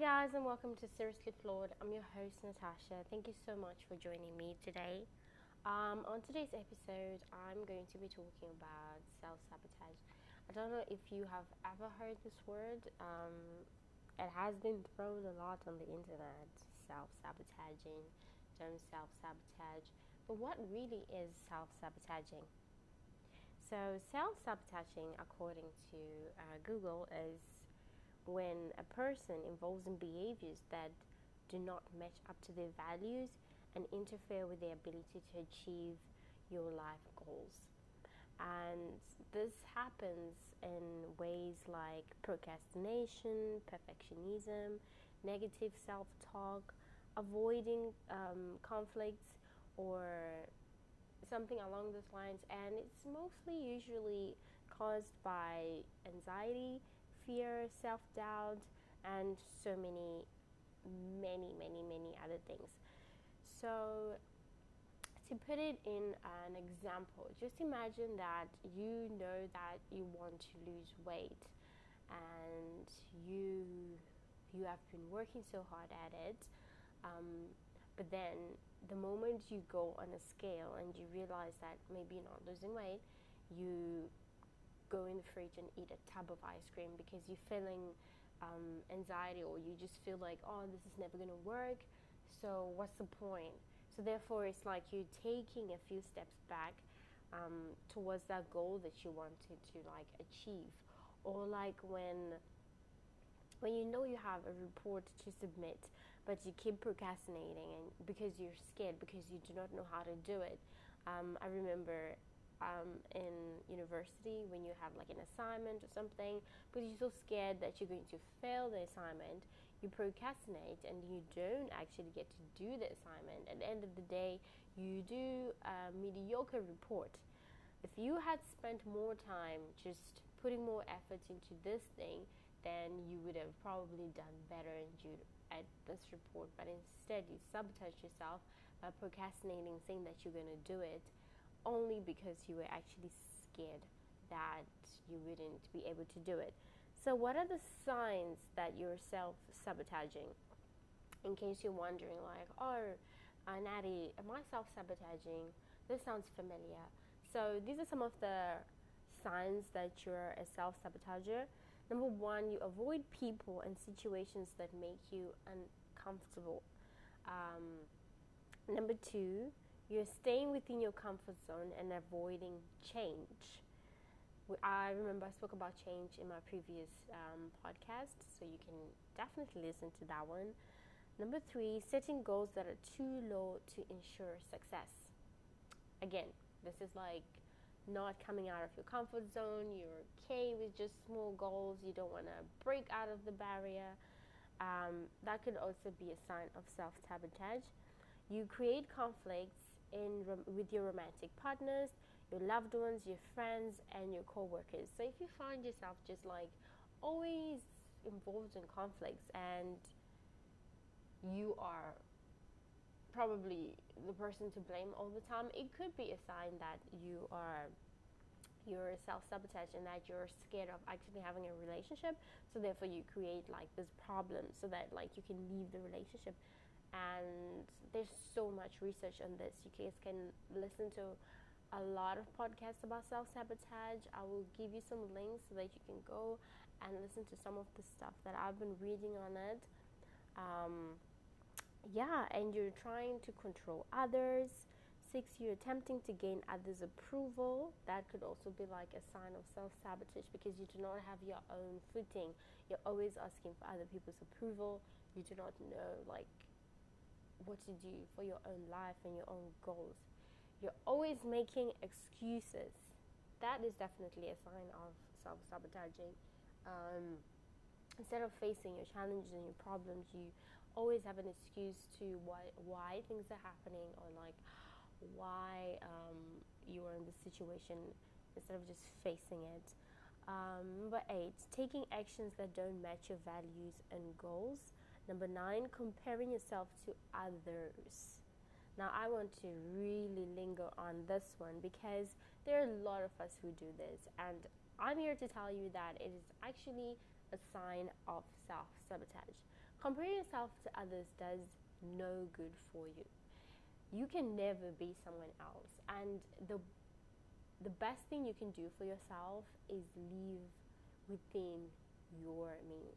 guys, and welcome to Seriously Flawed. I'm your host, Natasha. Thank you so much for joining me today. Um, on today's episode, I'm going to be talking about self sabotage. I don't know if you have ever heard this word, um, it has been thrown a lot on the internet self sabotaging, don't self sabotage. But what really is self sabotaging? So, self sabotaging, according to uh, Google, is when a person involves in behaviors that do not match up to their values and interfere with their ability to achieve your life goals. And this happens in ways like procrastination, perfectionism, negative self talk, avoiding um, conflicts, or something along those lines. And it's mostly usually caused by anxiety, fear, self doubt, and so many, many, many, many other things. So, to put it in an example, just imagine that you know that you want to lose weight and you you have been working so hard at it um, but then the moment you go on a scale and you realize that maybe you're not losing weight you go in the fridge and eat a tub of ice cream because you're feeling um, anxiety or you just feel like, oh, this is never going to work. So, what's the point? So, therefore, it's like you're taking a few steps back um, towards that goal that you wanted to like achieve, or like when when you know you have a report to submit, but you keep procrastinating and because you're scared because you do not know how to do it. Um, I remember um, in university when you have like an assignment or something, because you're so scared that you're going to fail the assignment, you procrastinate and you don't actually get to do the assignment. At the end of the day, you do a mediocre report. If you had spent more time just putting more effort into this thing, then you would have probably done better at this report. But instead, you sabotage yourself by procrastinating, saying that you're going to do it only because you were actually scared that you wouldn't be able to do it. So, what are the signs that you're self sabotaging? In case you're wondering, like, oh, uh, Natty, am I self sabotaging? This sounds familiar. So, these are some of the signs that you're a self sabotager. Number one, you avoid people and situations that make you uncomfortable. Um, number two, you're staying within your comfort zone and avoiding change. I remember I spoke about change in my previous um, podcast, so you can definitely listen to that one. Number three, setting goals that are too low to ensure success. Again, this is like not coming out of your comfort zone. You're okay with just small goals. You don't want to break out of the barrier. Um, that could also be a sign of self sabotage. You create conflicts in with your romantic partners, your loved ones, your friends, and your co-workers. So if you find yourself just like always involved in conflicts and you are probably the person to blame all the time, it could be a sign that you are you're self-sabotage and that you're scared of actually having a relationship so therefore you create like this problem so that like you can leave the relationship and there's so much research on this. You guys can listen to a lot of podcasts about self sabotage. I will give you some links so that you can go and listen to some of the stuff that I've been reading on it. Um, yeah, and you're trying to control others. Six, you're attempting to gain others' approval. That could also be like a sign of self sabotage because you do not have your own footing. You're always asking for other people's approval. You do not know, like, what to do for your own life and your own goals. You're always making excuses. That is definitely a sign of self sabotaging. Um, instead of facing your challenges and your problems, you always have an excuse to why why things are happening or like why um, you are in this situation instead of just facing it. Um, number eight, taking actions that don't match your values and goals. Number nine, comparing yourself to others. Now, I want to really linger on this one because there are a lot of us who do this, and I'm here to tell you that it is actually a sign of self sabotage. comparing yourself to others does no good for you. You can never be someone else. And the the best thing you can do for yourself is live within your means.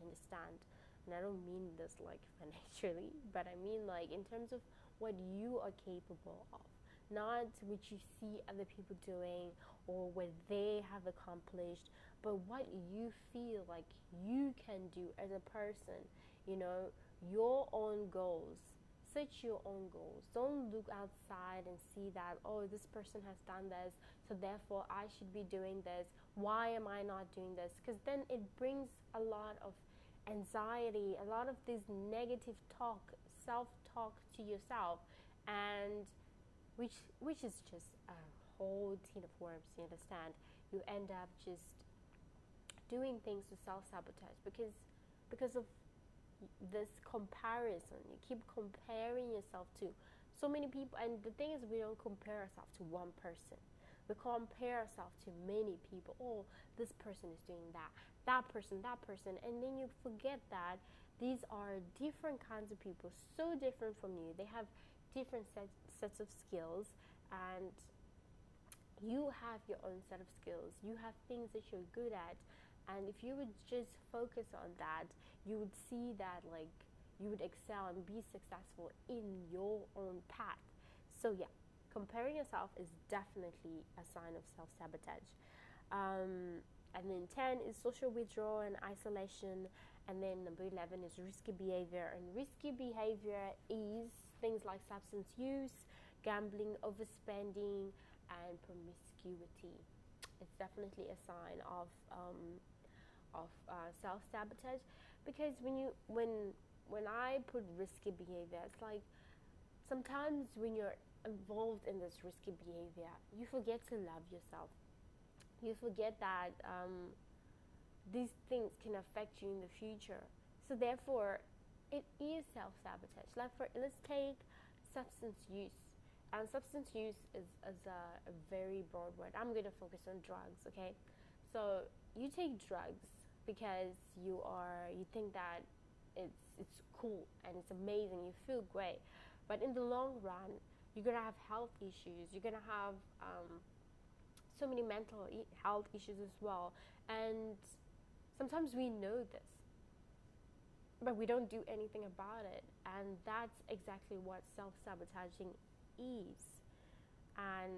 Understand? And I don't mean this like financially, but I mean like in terms of what you are capable of, not what you see other people doing or what they have accomplished, but what you feel like you can do as a person, you know, your own goals. Set your own goals. Don't look outside and see that, oh, this person has done this, so therefore I should be doing this. Why am I not doing this? Because then it brings a lot of anxiety, a lot of this negative talk, self talk to yourself, and which which is just a whole tin of worms. You understand? You end up just doing things to self sabotage because because of this comparison. You keep comparing yourself to so many people, and the thing is, we don't compare ourselves to one person. We compare ourselves to many people. Oh, this person is doing that, that person, that person, and then you forget that these are different kinds of people, so different from you. They have different sets, sets of skills, and you have your own set of skills. You have things that you're good at, and if you would just focus on that, you would see that like you would excel and be successful in your own path. So yeah, comparing yourself is definitely a sign of self-sabotage. Um, and then 10 is social withdrawal and isolation. And then number 11 is risky behavior. And risky behavior is things like substance use, gambling, overspending, and promiscuity. It's definitely a sign of um, of uh, self sabotage because when you when when I put risky behavior, it's like sometimes when you're involved in this risky behavior, you forget to love yourself. You forget that um, these things can affect you in the future. So therefore, it is self sabotage. Like for let's take substance use. And substance use is, is a, a very broad word. I'm going to focus on drugs, okay? So you take drugs because you are you think that it's it's cool and it's amazing you feel great but in the long run you're gonna have health issues you're gonna have um, so many mental health issues as well and sometimes we know this but we don't do anything about it and that's exactly what self-sabotaging is and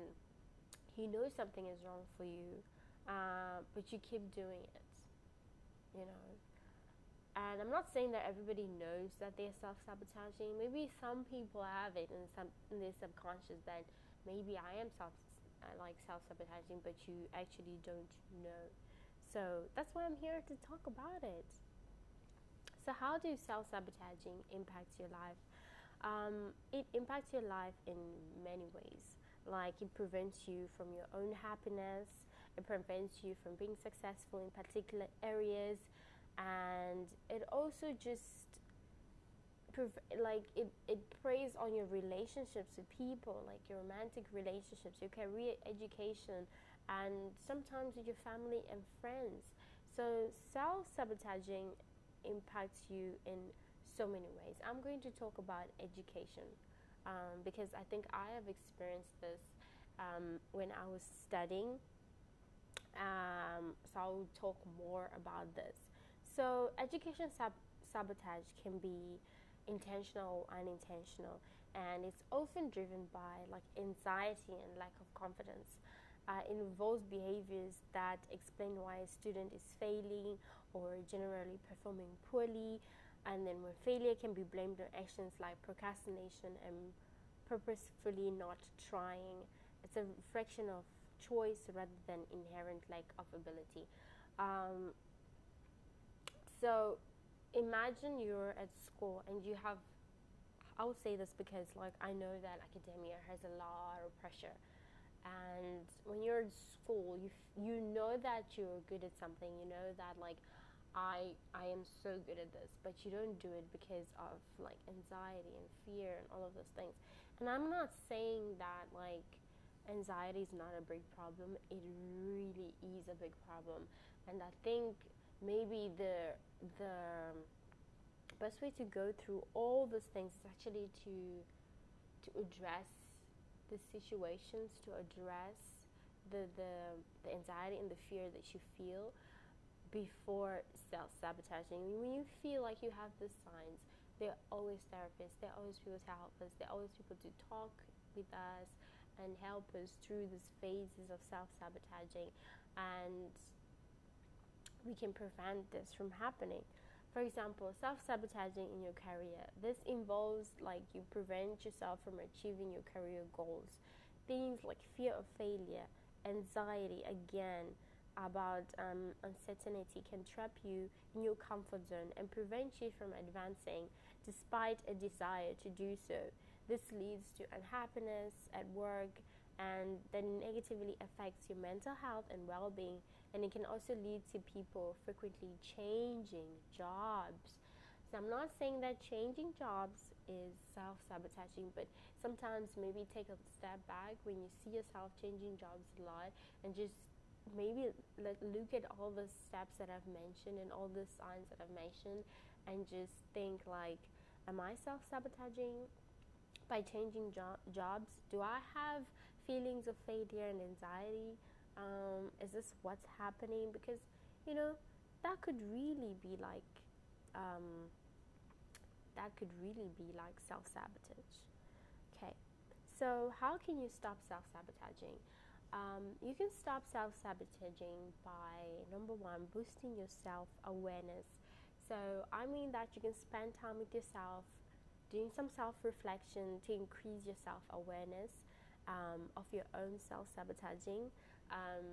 you know something is wrong for you uh, but you keep doing it you know. And I'm not saying that everybody knows that they're self sabotaging. Maybe some people have it in some in their subconscious that maybe I am self uh, like self sabotaging, but you actually don't know. So that's why I'm here to talk about it. So how do self sabotaging impact your life? Um, it impacts your life in many ways. Like it prevents you from your own happiness it prevents you from being successful in particular areas and it also just like it, it preys on your relationships with people like your romantic relationships your career education and sometimes with your family and friends so self-sabotaging impacts you in so many ways i'm going to talk about education um, because i think i have experienced this um, when i was studying um, so I'll talk more about this. So education sab- sabotage can be intentional or unintentional, and it's often driven by like anxiety and lack of confidence. Uh, it involves behaviors that explain why a student is failing or generally performing poorly, and then when failure can be blamed on actions like procrastination and purposefully not trying. It's a reflection of choice rather than inherent lack of ability. Um, so imagine you're at school and you have I will say this because like I know that academia has a lot of pressure. And when you're in school you you know that you're good at something. You know that like I I am so good at this but you don't do it because of like anxiety and fear and all of those things. And I'm not saying that like anxiety is not a big problem. It really is a big problem, and I think maybe the the um, best way to go through all those things is actually to to address the situations, to address the, the, the anxiety and the fear that you feel before self sabotaging. When you feel like you have the signs, there are always therapists, there are always people to help us, there are always people to talk with us and help us through these phases of self sabotaging, and we can prevent this from happening. For example, self sabotaging in your career. This involves like you prevent yourself from achieving your career goals. Things like fear of failure, anxiety again about um, uncertainty can trap you in your comfort zone and prevent you from advancing despite a desire to do so. This leads to unhappiness at work and then negatively affects your mental health and well being. And it can also lead to people frequently changing jobs. So, I'm not saying that changing jobs is self sabotaging, but sometimes maybe take a step back when you see yourself changing jobs a lot and just maybe like look at all the steps that I've mentioned and all the signs that I've mentioned and just think like am I self-sabotaging by changing jo- jobs do I have feelings of failure and anxiety um, is this what's happening because you know that could really be like um, that could really be like self-sabotage Okay, so how can you stop self sabotaging? Um, you can stop self sabotaging by number one, boosting your self awareness. So, I mean that you can spend time with yourself, doing some self reflection to increase your self awareness um, of your own self sabotaging. Um,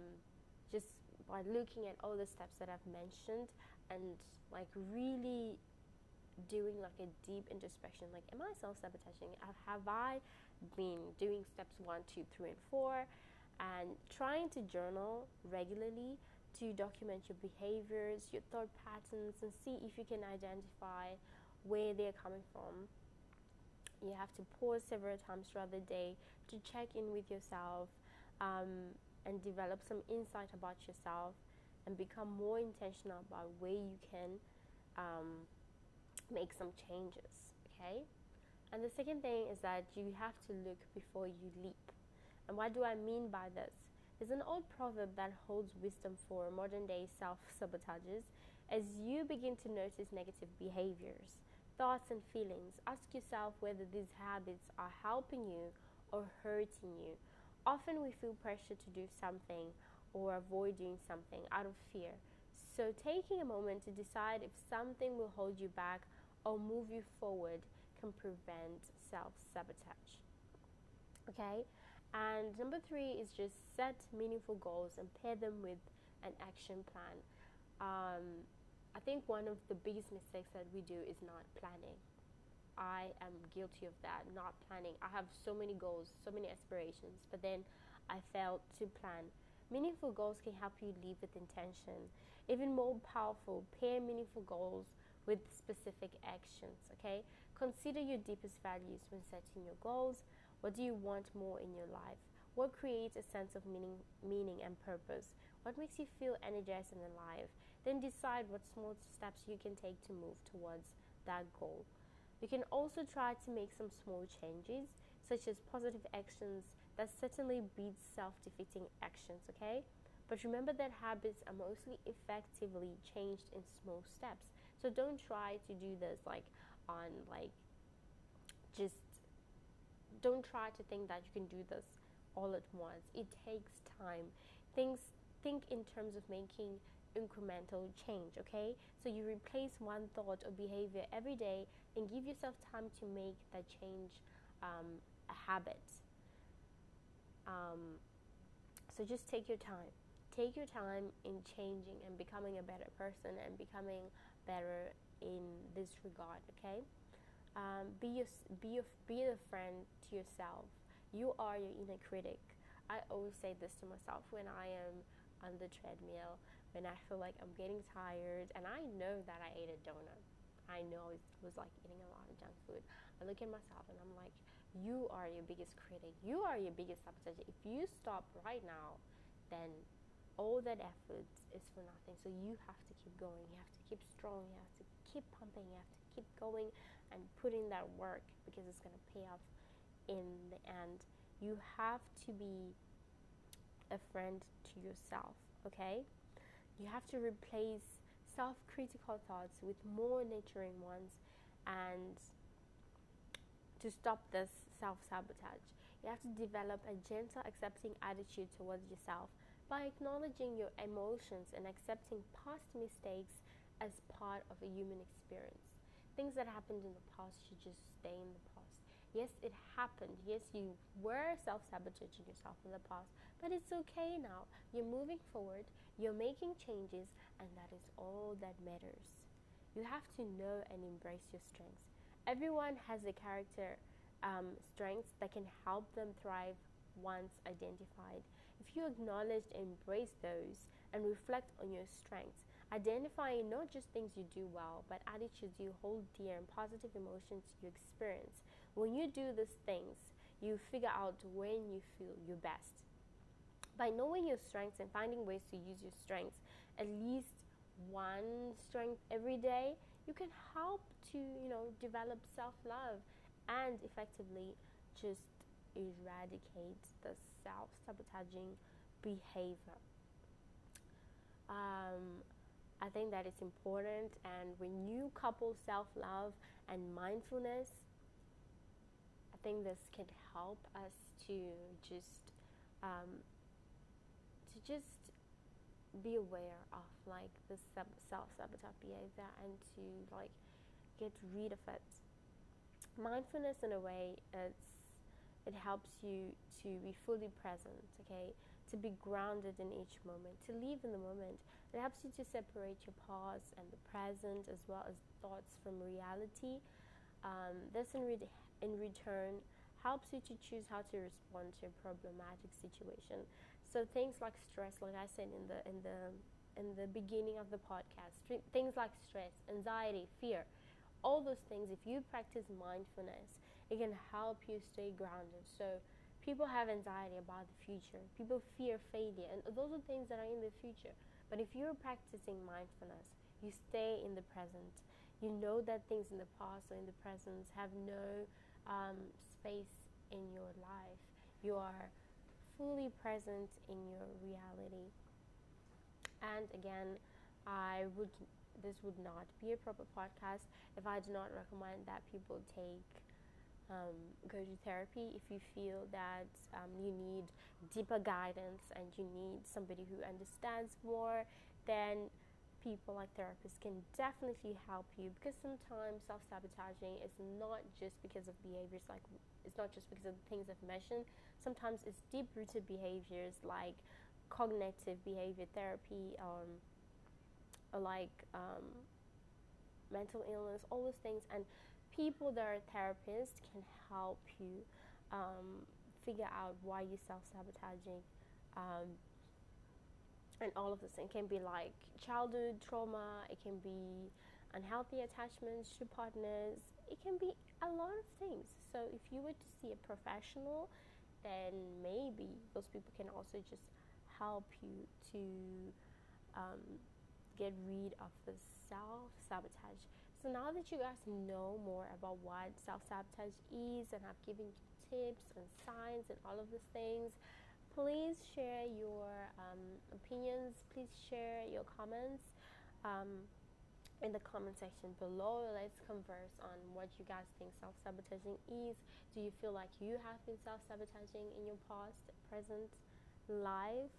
just by looking at all the steps that I've mentioned and like really doing like a deep introspection like am i self-sabotaging? Have i been doing steps one two three and four? And trying to journal regularly to document your behaviors your thought patterns and see if you can identify where they're coming from. You have to pause several times throughout the day to check in with yourself um, and develop some insight about yourself and become more intentional about where you can um, make some changes, okay? And the second thing is that you have to look before you leap. And what do I mean by this? There's an old proverb that holds wisdom for modern day self sabotages. As you begin to notice negative behaviors, thoughts, and feelings, ask yourself whether these habits are helping you or hurting you. Often we feel pressure to do something or avoid doing something out of fear. So, taking a moment to decide if something will hold you back or move you forward can prevent self sabotage. Okay, and number three is just set meaningful goals and pair them with an action plan. Um, I think one of the biggest mistakes that we do is not planning. I am guilty of that, not planning. I have so many goals, so many aspirations, but then I failed to plan. Meaningful goals can help you live with intention. Even more powerful, pair meaningful goals with specific actions, okay? Consider your deepest values when setting your goals. What do you want more in your life? What creates a sense of meaning, meaning and purpose? What makes you feel energized and alive? Then decide what small steps you can take to move towards that goal. You can also try to make some small changes, such as positive actions that certainly beats self defeating actions, okay? But remember that habits are mostly effectively changed in small steps. So don't try to do this like on like just don't try to think that you can do this all at once. It takes time. Things think in terms of making incremental change, okay? So you replace one thought or behavior every day and give yourself time to make that change um, a habit. Um, so just take your time. Take your time in changing and becoming a better person and becoming better in this regard okay um, be your, be your, be a friend to yourself you are your inner critic i always say this to myself when i am on the treadmill when i feel like i'm getting tired and i know that i ate a donut i know it was like eating a lot of junk food i look at myself and i'm like you are your biggest critic you are your biggest sabotage if you stop right now then all that effort is for nothing. So you have to keep going. You have to keep strong. You have to keep pumping. You have to keep going and put in that work because it's going to pay off in the end. You have to be a friend to yourself, okay? You have to replace self critical thoughts with more nurturing ones and to stop this self sabotage. You have to develop a gentle, accepting attitude towards yourself by acknowledging your emotions and accepting past mistakes as part of a human experience. Things that happened in the past should just stay in the past. Yes, it happened. Yes, you were self sabotaging yourself in the past, but it's okay now. You're moving forward, you're making changes, and that is all that matters. You have to know and embrace your strengths. Everyone has a character um, strengths that can help them thrive once identified. If you acknowledge and embrace those and reflect on your strengths, identifying not just things you do well, but attitudes you hold dear and positive emotions you experience. When you do these things, you figure out when you feel your best. By knowing your strengths and finding ways to use your strengths, at least one strength every day, you can help to, you know, develop self-love and effectively just eradicate the self sabotaging behavior. Um, I think that is important, and when you couple self love and mindfulness, I think this can help us to just um, to just be aware of like the self sabotage behavior and to like get rid of it. Mindfulness in a way it's it helps you to be fully present okay? To be grounded in each moment to live in the moment. It helps you to separate your past and the present as well as thoughts from reality. Um, this in, re- in return helps you to choose how to respond to a problematic situation so things like stress like i said in the in the in the beginning of the podcast things like stress anxiety fear all those things, if you practice mindfulness, it can help you stay grounded. So, people have anxiety about the future, people fear failure, and those are things that are in the future. But if you're practicing mindfulness, you stay in the present. You know that things in the past or in the present have no um, space in your life. You are fully present in your reality. And again, I would this would not be a proper podcast if I do not recommend that people take um, go to therapy if you feel that um, you need deeper guidance and you need somebody who understands more then people like therapists can definitely help you because sometimes self-sabotaging is not just because of behaviors like it's not just because of the things I've mentioned sometimes it's deep-rooted behaviors like cognitive behavior therapy um, like um, mental illness, all those things. And people that are therapists can help you um, figure out why you're self sabotaging. And all of this. It can be like childhood trauma, it can be unhealthy attachments to partners, it can be a lot of things. So, if you were to see a professional, then maybe those people can also just help you to um, get rid of the self sabotage. So now that you guys know more about what self sabotage is and I've given you tips and signs and all of these things, please share your um, opinions. Please share your comments um, in the comment section below. Let's converse on what you guys think self sabotaging is. Do you feel like you have been self sabotaging in your past, present life?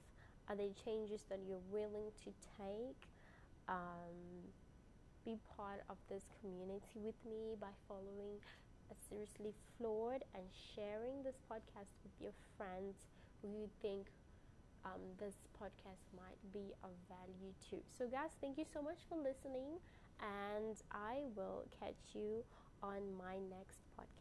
Are there changes that you're willing to take? um, be part of this community with me by following a seriously flawed and sharing this podcast with your friends who you think um, this podcast might be of value to. So, guys, thank you so much for listening, and I will catch you on my next podcast.